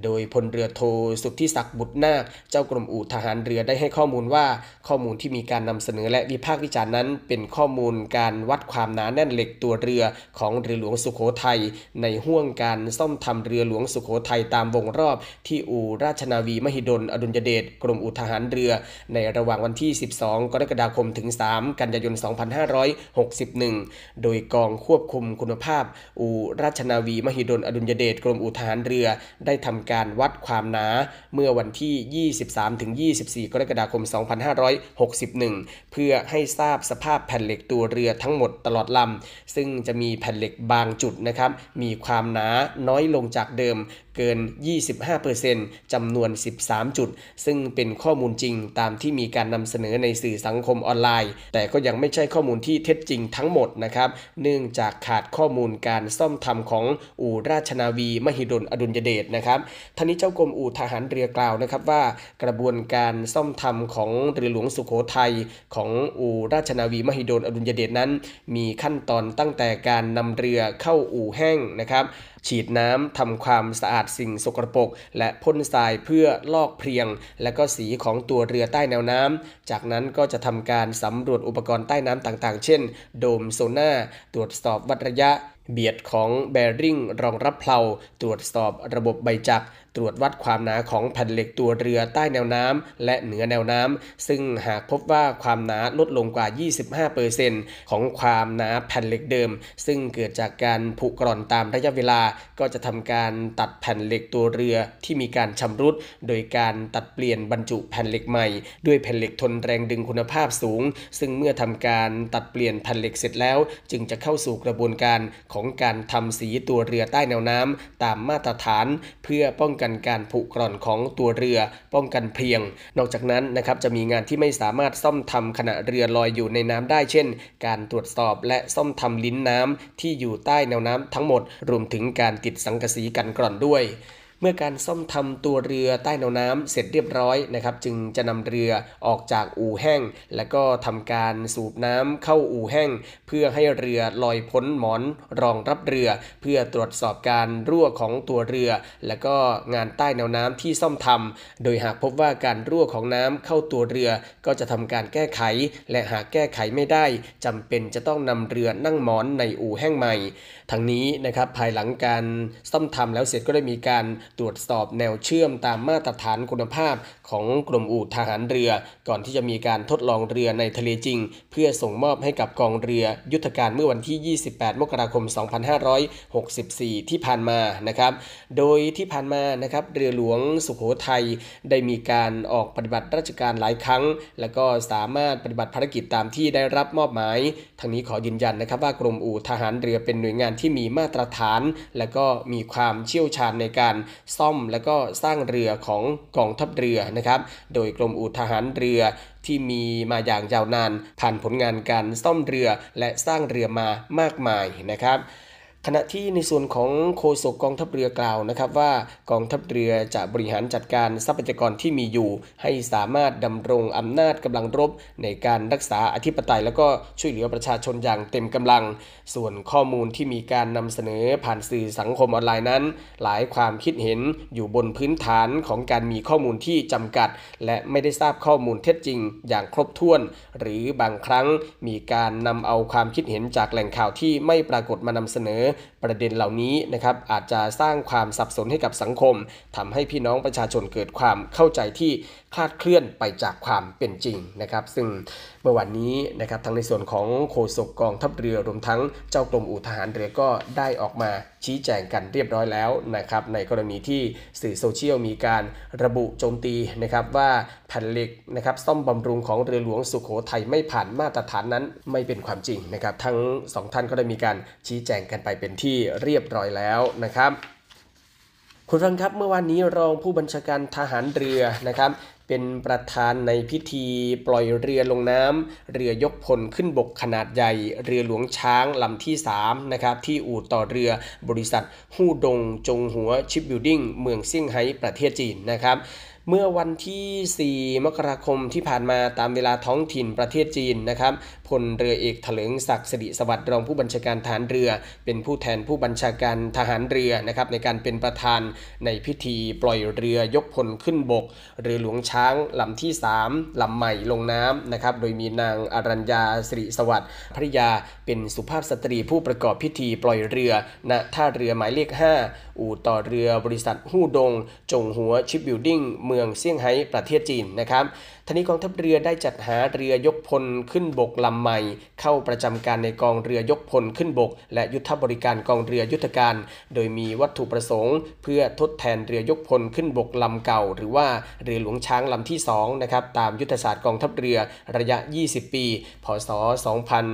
โดยพลเรือโทสุทธิศักดิ์บุตรนาค เจ้ากรมอู่ทหารเรือได้ให้ข้อมูลว่าข้อมูลที่มีการนำเสนอและวิพากษ์วิจารณ์นั้น เป็นข้อมูลการวัดความหนาแน่นเหล็กตัวเรือของเรือหลวงสุโขทัยในห่วงการซ่อมทำเรือหลวงสุโขทัยตามวงรอบ ที่อู่ราชนาวีมหิดลอดุลยเดชกรมอู่ทหารเรือ ในระหว่างวันที่ 12 กรกฎาคมถึง 3 กันยายน 2561 โดยกองควบคุมคุณภาพ อู่ราชนาวีมหิดลอดุลยเดชกรมอู่ทหารเรือ ได้ทำการวัดความหนาเมื่อวันที่ 23-24 กรกฎาคม 2561 เพื่อให้ทราบสภาพแผ่นเหล็กตัวเรือทั้งหมดตลอดลำซึ่งจะมีแผ่นเหล็กบางจุดนะครับมีความหนาน้อยลงจากเดิมเกิน 25%จำนวน 13 จุด ซึ่งเป็นข้อมูลจริงตามที่มีการนำเสนอในสื่อสังคมออนไลน์ แต่ก็ยังไม่ใช่ข้อมูลที่เท็จจริงทั้งหมดนะครับ เนื่องจากขาดข้อมูลการซ่อมทำของอู่ราชนาวี มหิดลอดุลยเดชนะครับท่านี้เจ้ากรมอู่ทหารเรือกล่าวนะครับว่ากระบวนการซ่อมทำของเรือหลวงสุโขทัยของอู่ราชนาวี มหิดลอดุลยเดชนั้น มีขั้นตอนตั้งแต่การนำเรือเข้าอู่แห้งนะครับ ฉีดน้ำทำความสะอาดสิ่งสกรปรกและพ่นทรายเพื่อลอกเพลียง และก็สีของตัวเรือใต้แนวน้ำจากนั้นก็จะทำการสำรวจอุปกรณ์ใต้น้ำต่างๆ เช่น โดมโซน่าตรวจสอบวัดระยะเบียดของแบริ่งรองรับเพลาตรวจสอบระบบใบจักร ตรวจวัดความหนาของแผ่นเหล็กตัวเรือใต้แนวน้ำและเหนือแนวน้ำซึ่งหากพบว่าความหนาลดลงกว่า 25%ของความหนาแผ่นเหล็กเดิม ซึ่งเกิดจากการผุกร่อนตามระยะเวลา ก็จะทำการตัดแผ่นเหล็กตัวเรือที่มีการชำรุด โดยการตัดเปลี่ยนบรรจุแผ่นเหล็กใหม่ ด้วยแผ่นเหล็กทนแรงดึงคุณภาพสูง ซึ่งเมื่อทำการตัดเปลี่ยนแผ่นเหล็กเสร็จแล้ว จึงจะเข้าสู่กระบวนการของการทำสีตัวเรือใต้แนวน้ำตามมาตรฐาน เพื่อป้องกันการผุกร่อนของตัวเรือ ป้องกันเพียง นอกจากนั้นนะครับจะมีงานที่ไม่สามารถซ่อมทำขณะเรือลอยอยู่ในน้ำได้เช่น การตรวจสอบและซ่อมทำลิ้นน้ำที่อยู่ใต้แนวน้ำทั้งหมด รวมถึงการติดสังกะสีกันกร่อนด้วย เมื่อการซ่อมทำตัวเรือใต้แนวน้ำเสร็จเรียบร้อยนะครับจึงจะนำเรือออกจากอู่แห้ง และก็ทำการสูบน้ำเข้าอู่แห้ง เพื่อให้เรือลอยพ้นหมอนรองรับเรือ เพื่อตรวจสอบการรั่วของตัวเรือ และก็งานใต้แนวน้ำที่ซ่อมทำโดยหากพบว่าการรั่วของน้ำเข้าตัวเรือก็จะทำการแก้ไข และหากแก้ไขไม่ได้จำเป็นจะต้องนำเรือนั่งหมอนในอู่แห้งใหม่ ทั้งนี้นะครับภายหลังการซ่อมทำแล้วเสร็จก็ได้มีการตรวจสอบแนวเชื่อมตามมาตรฐานคุณภาพของกรมอู่ทหารเรือ ก่อนที่จะมีการทดลองเรือในทะเลจริง เพื่อส่งมอบให้กับกองเรือยุทธการเมื่อวันที่ 28 มกราคม 2564 ที่ผ่านมานะครับ โดยที่ผ่านมานะครับเรือหลวงสุโขทัยได้มีการออกปฏิบัติราชการหลายครั้ง และก็สามารถปฏิบัติภารกิจตามที่ได้รับมอบหมายทางนี้ขอยืนยันนะครับว่ากรมอู่ทหารเรือเป็นหน่วยงานที่มีมาตรฐาน และก็มีความเชี่ยวชาญในการซ่อมและก็สร้างเรือของกองทัพเรือนะครับ โดยกรมอู่ทหารเรือที่มีมาอย่างยาวนาน ผ่านผลงานการซ่อมเรือและสร้างเรือมามากมายนะครับ ขณะที่ในส่วนของโฆษกกองทัพเรือกล่าวนะครับว่ากองทัพเรือจะบริหารจัดการทรัพยากรที่มีอยู่ ให้สามารถดำรงอำนาจกำลังรบ ในการรักษาอธิปไตย แล้วก็ช่วยเหลือประชาชนอย่างเต็มกำลัง ส่วนข้อมูลที่มีการนำเสนอผ่านสื่อสังคมออนไลน์นั้น หลายความคิดเห็นอยู่บนพื้นฐานของการมีข้อมูลที่จำกัด และไม่ได้ทราบข้อมูลเท็จจริง อย่างครบถ้วน หรือบางครั้งมีการนำเอาความคิดเห็นจากแหล่งข่าวที่ไม่ปรากฏมานำเสนอประเด็นเหล่านี้นะครับอาจจะสร้างความสับสนให้กับสังคมทำให้พี่น้องประชาชนเกิดความเข้าใจที่ คลาดเคลื่อนไปจากความเป็นจริงนะครับซึ่งเมื่อวันนี้นะครับทั้งในส่วนของโฆษกกองทัพเรือรวมทั้งเจ้ากรมอู่ทหารเรือก็ได้ออกมาชี้แจงกันเรียบร้อยแล้วนะครับในกรณีที่สื่อโซเชียลมีการระบุโจมตีนะครับว่าแผ่นเหล็กนะครับซ่อมบำรุงของเรือหลวงสุโขทัยไม่ผ่านมาตรฐานนั้นไม่เป็นความจริงนะครับทั้งสองท่านก็ได้มีการชี้แจงกันไปเป็นที่เรียบร้อยแล้วนะครับคุณฟังครับเมื่อวานนี้รองผู้บัญชาการทหารเรือนะครับ เป็นประธานในพิธีปล่อยเรือลงน้ำเรือยกพลขึ้นบกขนาดใหญ่ เรือหลวงช้างลำที่3นะครับที่อู่ต่อเรือบริษัทฮู่ดงจงหัว Shipbuilding เมืองเซี่ยงไฮ้ประเทศจีนนะครับเมื่อวันที่ 4 มกราคมที่ผ่านมาตามเวลาท้องถิ่นประเทศจีนนะครับพลเรือเอกเถลิงศักดิ์สิริสวัสดิ์รองผู้บัญชาการทหารเรือ เป็นผู้แทนผู้บัญชาการทหารเรือนะครับในการเป็นประธานในพิธีปล่อยเรือยกพลขึ้นบก เรือหลวงช้างลำที่ 3ลำใหม่ลงน้ำนะครับโดยมีนางอารัญญาสิริสวัสดิ์ภริยาเป็นสุภาพสตรีผู้ประกอบพิธีปล่อยเรือณท่าเรือหมายเลข 5 อู่ต่อเรือบริษัทฮู่ดง จงหัว Shipbuilding เมืองเซี่ยงไฮ้ประเทศจีนนะครับทั้งนี้กองทัพเรือได้จัดหาเรือยกพลขึ้นบกลำใหม่ เข้าประจำการในกองเรือยกพลขึ้นบก และยุทธบริการกองเรือยุทธการ โดยมีวัตถุประสงค์ เพื่อทดแทนเรือยกพลขึ้นบกลำเก่า หรือว่าเรือหลวงช้างลำที่2นะครับตามยุทธศาสตร์กองทัพเรือระยะ 20 ปี พศ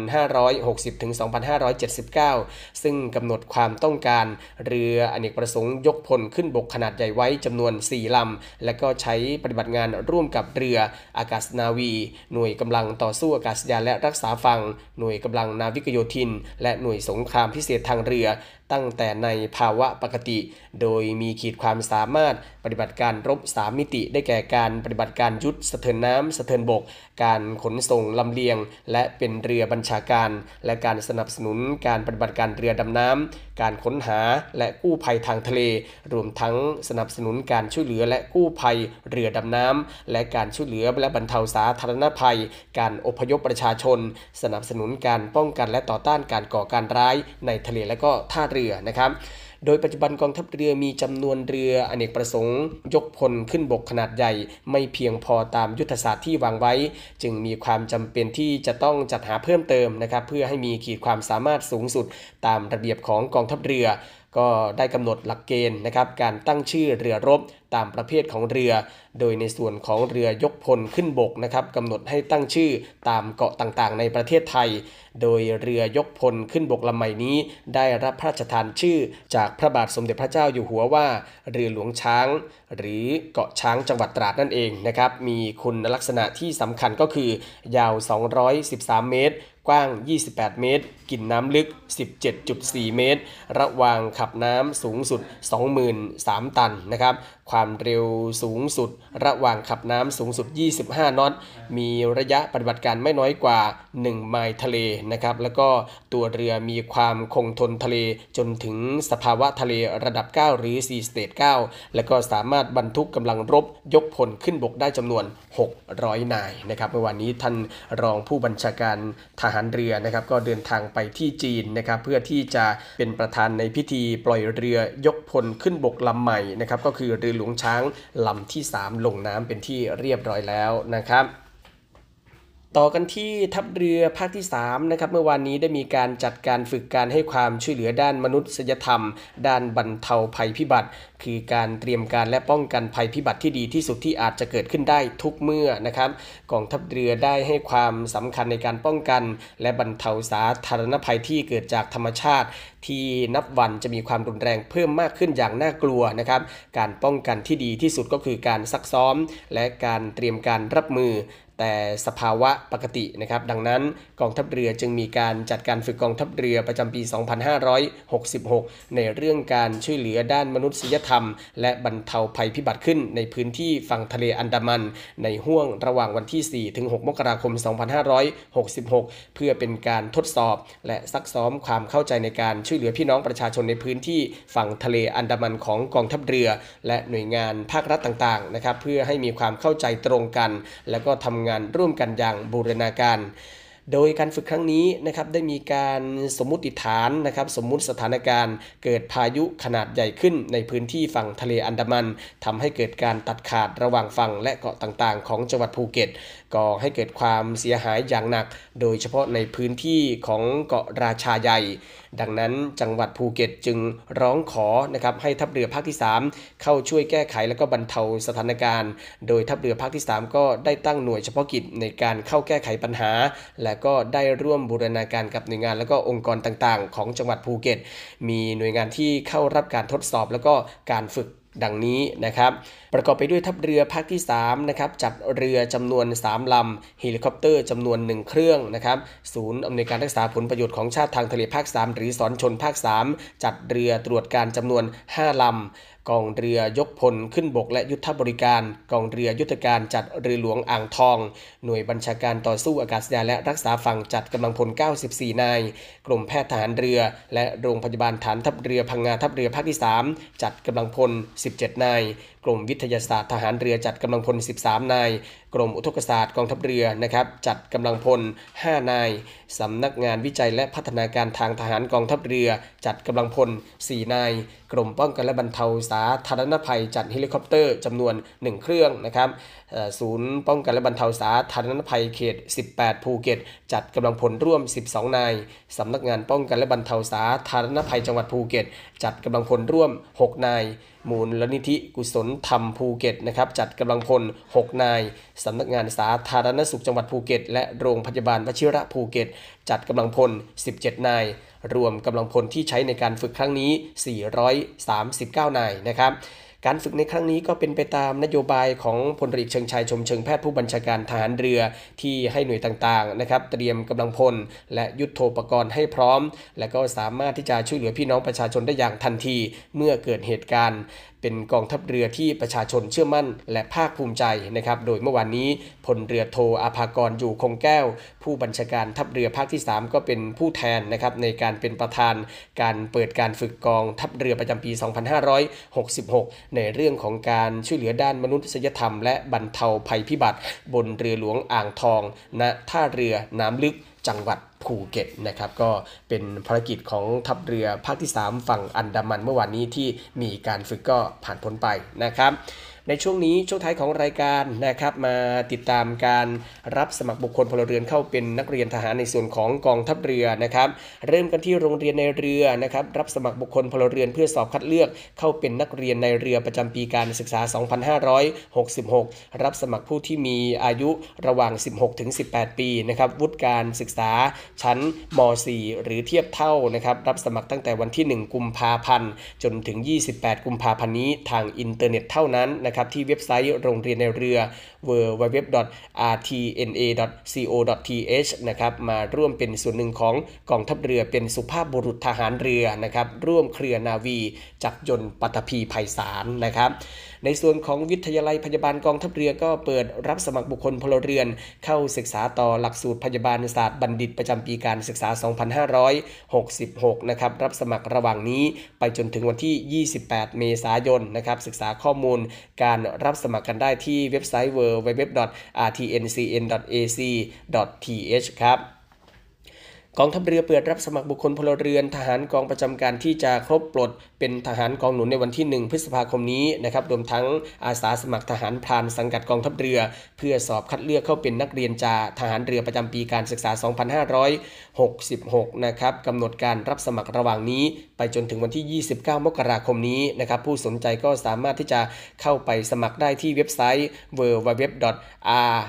2560ถึง2579 ซึ่งกำหนดความต้องการเรืออเนกประสงค์ยกพลขึ้นบกขนาดใหญ่ไว้จำนวน 4ลำและก็ใช้ปฏิบัติงานร่วมกับเรืออากาศนาวี หน่วยกำลังต่อสู้อากาศยานและรักษาฝั่งหน่วยกำลังนาวิกโยธิน และหน่วยสงครามพิเศษทางเรือ ตั้งแต่ในภาวะปกติ โดยมีขีดความสามารถปฏิบัติการรบ 3 มิติ ได้แก่การปฏิบัติการยุทธสะเทินน้ำสะเทินบก การขนส่งลำเลียง และเป็นเรือบัญชาการ และการสนับสนุนการปฏิบัติการเรือดำน้ำการค้นหาและกู้ภัยทางทะเล รวมทั้งสนับสนุนการช่วยเหลือและกู้ภัยเรือดำน้ำและการช่วยเหลือและบรรเทาสาธารณภัย การอพยพประชาชน สนับสนุนการป้องกันและต่อต้านการก่อการร้ายในทะเลและก็ท่าเรือนะครับโดยปัจจุบันกองทัพเรือมีจำนวนเรืออเนกประสงค์ ยกพลขึ้นบกขนาดใหญ่ ไม่เพียงพอตามยุทธศาสตร์ที่วางไว้ จึงมีความจำเป็นที่จะต้องจัดหาเพิ่มเติมนะครับเพื่อให้มีขีดความสามารถสูงสุดตามระเบียบของกองทัพเรือ ก็ได้กำหนดหลักเกณฑ์นะครับการตั้งชื่อเรือรบ ตามประเภทของเรือ โดยในส่วนของเรือยกพลขึ้นบกนะครับกำหนดให้ตั้งชื่อตามเกาะต่างๆ ในประเทศไทย โดยเรือยกพลขึ้นบกลำใหม่นี้ ได้รับพระราชทานชื่อ จากพระบาทสมเด็จพระเจ้าอยู่หัวว่า เรือหลวงช้าง หรือเกาะช้างจังหวัดตราดนั่นเองนะครับมีคุณลักษณะที่สำคัญก็คือ ยาว 213 เมตร กว้าง 28 เมตร กินน้ำลึก 17.4 เมตร ระวางขับน้ำสูงสุด 23,000 ตันนะครับ ความเร็วสูงสุด ระหว่างขับน้ำสูงสุด 25 นอต มีระยะปฏิบัติการไม่น้อยกว่า 1 ไมล์ทะเลนะครับ แล้วก็ตัวเรือมีความคงทนทะเลจนถึงสภาวะทะเลระดับ 9 หรือ4สเตท9แล้วก็สามารถบรรทุกกำลังรบยกพลขึ้นบกได้จำนวน 600 นายนะครับ เมื่อวานนี้ท่านรองผู้บัญชาการทหารเรือนะครับก็เดินทางไปที่จีนนะครับเพื่อที่จะเป็นประธานในพิธีปล่อยเรือยกพลขึ้นบกลำใหม่นะครับก็คือเรือหลวงช้างลำที่ 3 ลงน้ำเป็นที่เรียบร้อยแล้วนะครับ ต่อกันที่ทัพเรือภาคที่3นะครับเมื่อวานนี้ได้มีการจัดการฝึกการให้ความช่วยเหลือด้านมนุษยธรรม ด้านบรรเทาภัยพิบัติ คือการเตรียมการและป้องกันภัยพิบัติที่ดีที่สุดที่อาจจะเกิดขึ้นได้ทุกเมื่อนะครับกองทัพเรือได้ให้ความสำคัญในการป้องกัน และบรรเทาสาธารณภัยที่เกิดจากธรรมชาติ ที่นับวันจะมีความรุนแรงเพิ่มมากขึ้นอย่างน่ากลัวนะครับการป้องกันที่ดีที่สุดก็คือการซักซ้อม และการเตรียมการรับมือ แต่สภาวะปกตินะครับดังนั้นกองทัพเรือจึงมีการจัดการฝึกกองทัพเรือประจำปี 2566 ในเรื่องการช่วยเหลือด้านมนุษยธรรม และบรรเทาภัยพิบัติขึ้นในพื้นที่ฝั่งทะเลอันดามัน ในห่วงระหว่างวันที่ 4 ถึง 6 มกราคม 2566 เพื่อเป็นการทดสอบ และซักซ้อมความเข้าใจในการช่วยเหลือพี่น้องประชาชนในพื้นที่ฝั่งทะเลอันดามันของกองทัพเรือ และหน่วยงานภาครัฐต่างๆนะครับเพื่อให้มีความเข้าใจตรงกัน และก็ทำงานร่วมกันอย่างบูรณาการ โดยการฝึกครั้งนี้นะครับได้มีการสมมุติฐานนะครับสมมุติสถานการณ์ เกิดพายุขนาดใหญ่ขึ้นในพื้นที่ฝั่งทะเลอันดามันทำให้เกิดการตัดขาดระหว่างฝั่งและเกาะต่างๆ ของจังหวัดภูเก็ต ก่อให้เกิดความเสียหายอย่างหนัก โดยเฉพาะในพื้นที่ของเกาะราชาใหญ่ ดังนั้นจังหวัดภูเก็ตจึงร้องขอนะครับให้ทัพเรือภาคที่ 3 เข้าช่วยแก้ไขและก็บรรเทาสถานการณ์ โดยทัพเรือภาคที่ 3 ก็ได้ตั้งหน่วยเฉพาะกิจในการเข้าแก้ไขปัญหา และก็ได้ร่วมบูรณาการกับหน่วยงาน และก็องค์กรต่างๆ ของจังหวัดภูเก็ต มีหน่วยงานที่เข้ารับการทดสอบ แล้วก็การฝึก ดังนี้นะครับประกอบไปด้วยทัพเรือภาคที่3นะครับจัดเรือจำนวน 3ลำเฮลิคอปเตอร์จำนวน 1 เครื่องนะครับศูนย์อำนวยการรักษาผลประโยชน์ของชาติทางทะเลภาค 3 หรือสอนชนภาค 3 จัดเรือตรวจการจำนวน 5ลำ กองเรือยกพลขึ้นบกและยุทธบริการ กองเรือยุทธการจัดเรือหลวงอ่างทอง หน่วยบัญชาการต่อสู้อากาศยานและรักษาฝั่งจัดกำลังพล 94 นาย กรมแพทย์ทหารเรือ และโรงพยาบาลฐานทัพเรือพังงาทัพเรือภาคที่ 3 จัดกำลังพล 17 นายกรมวิทยาศาสตร์ทหารเรือจัดกำลังพล 13 นาย กรมอุทกศาสตร์กองทัพเรือนะครับจัดกำลังพล 5 นายสำนักงานวิจัยและพัฒนาการทางทหารกองทัพเรือ จัดกำลังพล 4 นาย กรมป้องกันและบรรเทาสาธารณภัย จัดเฮลิคอปเตอร์จำนวน 1 เครื่องนะครับศูนย์ป้องกันและบรรเทาสาธารณภัยเขต 18 ภูเก็ต จัดกำลังพลร่วม 12 นายสำนักงานป้องกันและบรรเทาสาธารณภัยจังหวัดภูเก็ต จัดกำลังพลร่วม 6 นายมูลลนิธิกุศลธรรมภูเก็ตนะครับจัดกำลังพล 6 นายสำนักงานสาธารณสุขจังหวัดภูเก็ต และโรงพยาบาลวชิระภูเก็ต จัดกำลังพล 17 นาย รวมกำลังพลที่ใช้ในการฝึกครั้งนี้ 439 นายนะครับ การฝึกในครั้งนี้ก็เป็นไปตามนโยบายของพลเรือเชิงชายชมเชิงแพทย์ผู้บัญชาการทหารเรือที่ให้หน่วยต่างๆนะครับเตรียมกำลังพล และยุทธโธปกรณ์ให้พร้อม และก็สามารถที่จะช่วยเหลือพี่น้องประชาชนได้อย่างทันทีเมื่อเกิดเหตุการณ์เป็นกองทัพเรือที่ประชาชนเชื่อมั่น และภาคภูมิใจนะครับ โดยเมื่อวานนี้พลเรือโทอาภากรอยู่คงแก้ว ผู้บัญชาการทัพเรือภาคที่ 3 ก็เป็นผู้แทนนะครับในการเป็นประธานการเปิดการฝึกกองทัพเรือประจำปี 2566 ในเรื่องของการช่วยเหลือด้านมนุษยธรรม และบรรเทาภัยพิบัติ บนเรือหลวงอ่างทองณท่าเรือน้ำลึก จังหวัดภูเก็ตนะครับก็เป็นภารกิจของทัพเรือภาคที่ 3 ฝั่งอันดามันเมื่อวานนี้ที่มีการฝึกก็ผ่านพ้นไปนะครับ ในช่วงนี้ช่วงท้ายของรายการนะครับมาติดตามการรับสมัครบุคคลพลเรือนเข้าเป็นนักเรียนทหารในส่วนของกองทัพเรือนะครับเริ่มกันที่โรงเรียนในเรือนะครับรับสมัครบุคคลพลเรือนเพื่อสอบคัดเลือกเข้าเป็นนักเรียนในเรือประจำปีการศึกษา 2566 รับสมัครผู้ที่มีอายุระหว่าง 16 ถึง 18 ปีนะครับวุฒิการศึกษาชั้นม .4 หรือเทียบเท่านะครับรับสมัครตั้งแต่วันที่ 1 กุมภาพันธ์จนถึง 28 กุมภาพันธ์นี้ทางอินเทอร์เน็ตเท่านั้นนะครับครับที่เว็บไซต์โรงเรียนในเรือ www.rtna.co.th นะครับมาร่วมเป็นส่วนหนึ่งของกองทัพเรือเป็นสุภาพบุรุษทหารเรือนะครับร่วมเครือนาวีจักยนต์ปัตภีภัยสารนะครับในส่วนของวิทยาลัยพยาบาลกองทัพเรือก็เปิดรับสมัครบุคคลพลเรือน เข้าศึกษาต่อหลักสูตรพยาบาลศาสตร์บัณฑิตประจำปีการศึกษา 2566 นะครับ รับสมัครระหว่างนี้ไปจนถึงวันที่ 28 เมษายน นะครับ ศึกษาข้อมูลการรับสมัครกันได้ที่เว็บไซต์ www.rtncn.ac.th ครับ กองทัพเรือเปิดรับสมัครบุคคลพลเรือนทหารกองประจำการที่จะครบปลดเป็นทหารกองหนุนในวันที่ 1 พฤษภาคมนี้นะครับรวมทั้งอาสาสมัครทหารพรานสังกัดกองทัพเรือ เพื่อสอบคัดเลือกเข้าเป็นนักเรียนจ่าทหารเรือประจำปีการศึกษา 2566 นะครับกำหนดการรับสมัครระหว่างนี้ ไปจนถึงวันที่ 29 มกราคมนี้นะครับผู้สนใจก็สามารถที่จะเข้าไปสมัครได้ที่เว็บไซต์ www.r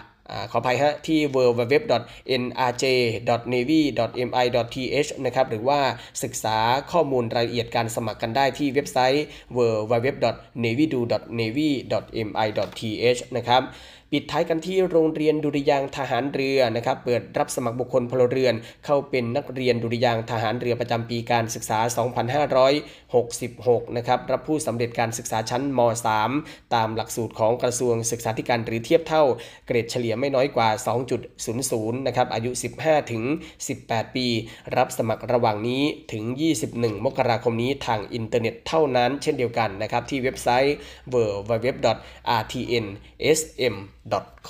ขออภัยฮะที่ www.nrj.navy.mi.th นะครับหรือว่าศึกษาข้อมูลรายละเอียดการสมัครกันได้ที่เว็บไซต์ www.navydo.navy.mi.th นะครับ ปิดท้ายกันที่โรงเรียนดุริยางทหารเรือนะครับเปิดรับสมัครบุคคลพลเรือน เข้าเป็นนักเรียนดุริยางทหารเรือประจำปีการศึกษา 2566 นะครับรับผู้สำเร็จการศึกษาชั้นม .3 ตามหลักสูตรของกระทรวงศึกษาธิการหรือเทียบเท่า เกรดเฉลี่ยไม่น้อยกว่า 2.00 นะครับอายุ 15 ถึง 18 ปี รับสมัครระหว่างนี้ถึง 21 มกราคมนี้ทางอินเทอร์เน็ตเท่านั้น เช่นเดียวกันนะครับที่เว็บไซต์ www.rtnsm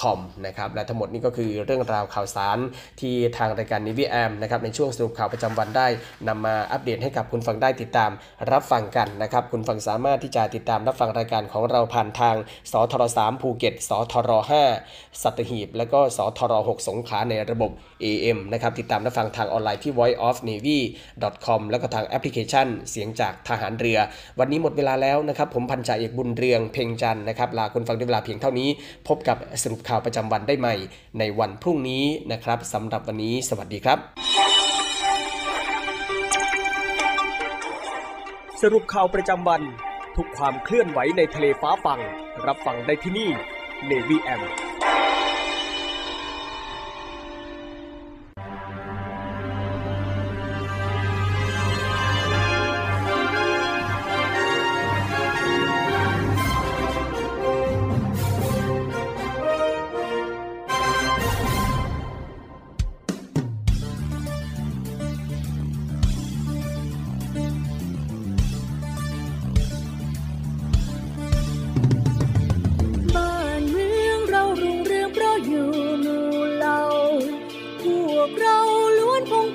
com นะครับและทั้งหมดนี้ก็คือเรื่องราวข่าวสารที่ทางรายการนิวิแอมนะครับในช่วงสรุปข่าวประจำวันได้นำมาอัปเดตให้กับคุณฟังได้ติดตามรับฟังกันนะครับ คุณฟังสามารถที่จะติดตามรับฟังรายการของเราผ่านทางสทร3ภูเก็ตสทร5สัตหีบ และก็สทร6สงขลาในระบบ AM นะครับติดตามรับฟังทางออนไลน์ที่ voiceofnavy.com แล้วก็ทางแอปพลิเคชัน เสียงจากทหารเรือ วันนี้หมดเวลาแล้วนะครับ ผมพันจ่าเอกบุญเรืองเพ่งจันนะครับลาคุณฟังด้วยเวลาเพียงเท่านี้ พบกับสรุปข่าวประจำวันได้ใหม่ ในวันพรุ่งนี้นะครับสำหรับวันนี้ สวัสดีครับ สรุปข่าวประจำวัน ทุกความเคลื่อนไหวในทะเลฟ้าฟัง รับฟังได้ที่นี่ Navy M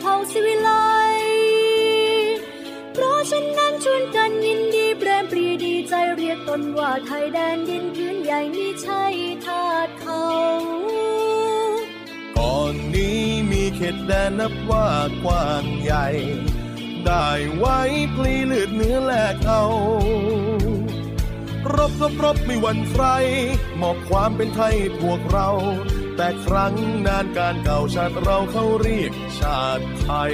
ผาสิวิไลเพราะฉะนั้นชวนกันยินดีแปรมปรีดีใจเรียกตนว่าไทยแดนดินพื้นใหญ่มิใช่ทาสเขา ก่อนนี้มีเขตแดนนับว่ากว้างใหญ่ ได้ไว้พลีเลือดเนื้อแลกเอารบรบรบไม่วันใครมอบความเป็นไทยพวกเรา แต่ครั้งนานการเก่าชาติเราเขาเรียกชาติไทย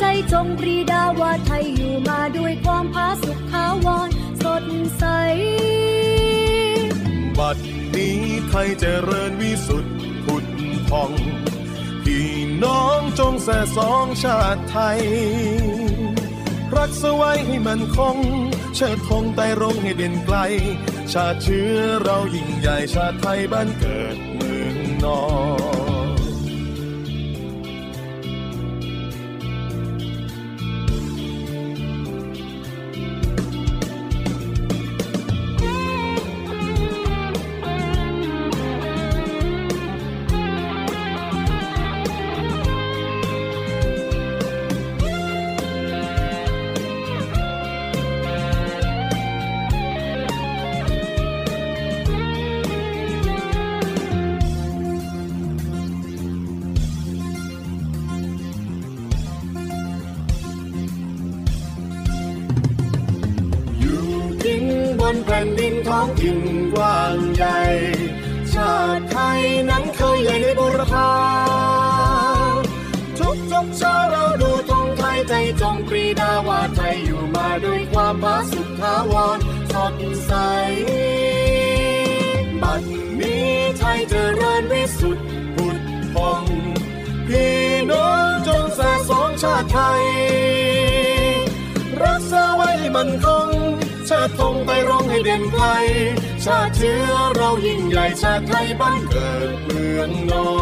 ใจจงปรีดาว่าไทยอยู่มาด้วยความผาสุกขาวรสดใส บัดนี้ไทยเจริญวิสุทธิ์ผุดพอง พี่น้องจงแส่สองชาติไทย รักษาไว้ให้มันคง เชิดธงไต่รงให้เด่นไกล ชาติเชื้อเรายิ่งใหญ่ชาติไทยบ้านเกิดเมืองนอน ร้องให้เด่นไกล ชาติเชื้อเรายิ่งใหญ่ชาติไทยบ้านเกิดเมืองนอน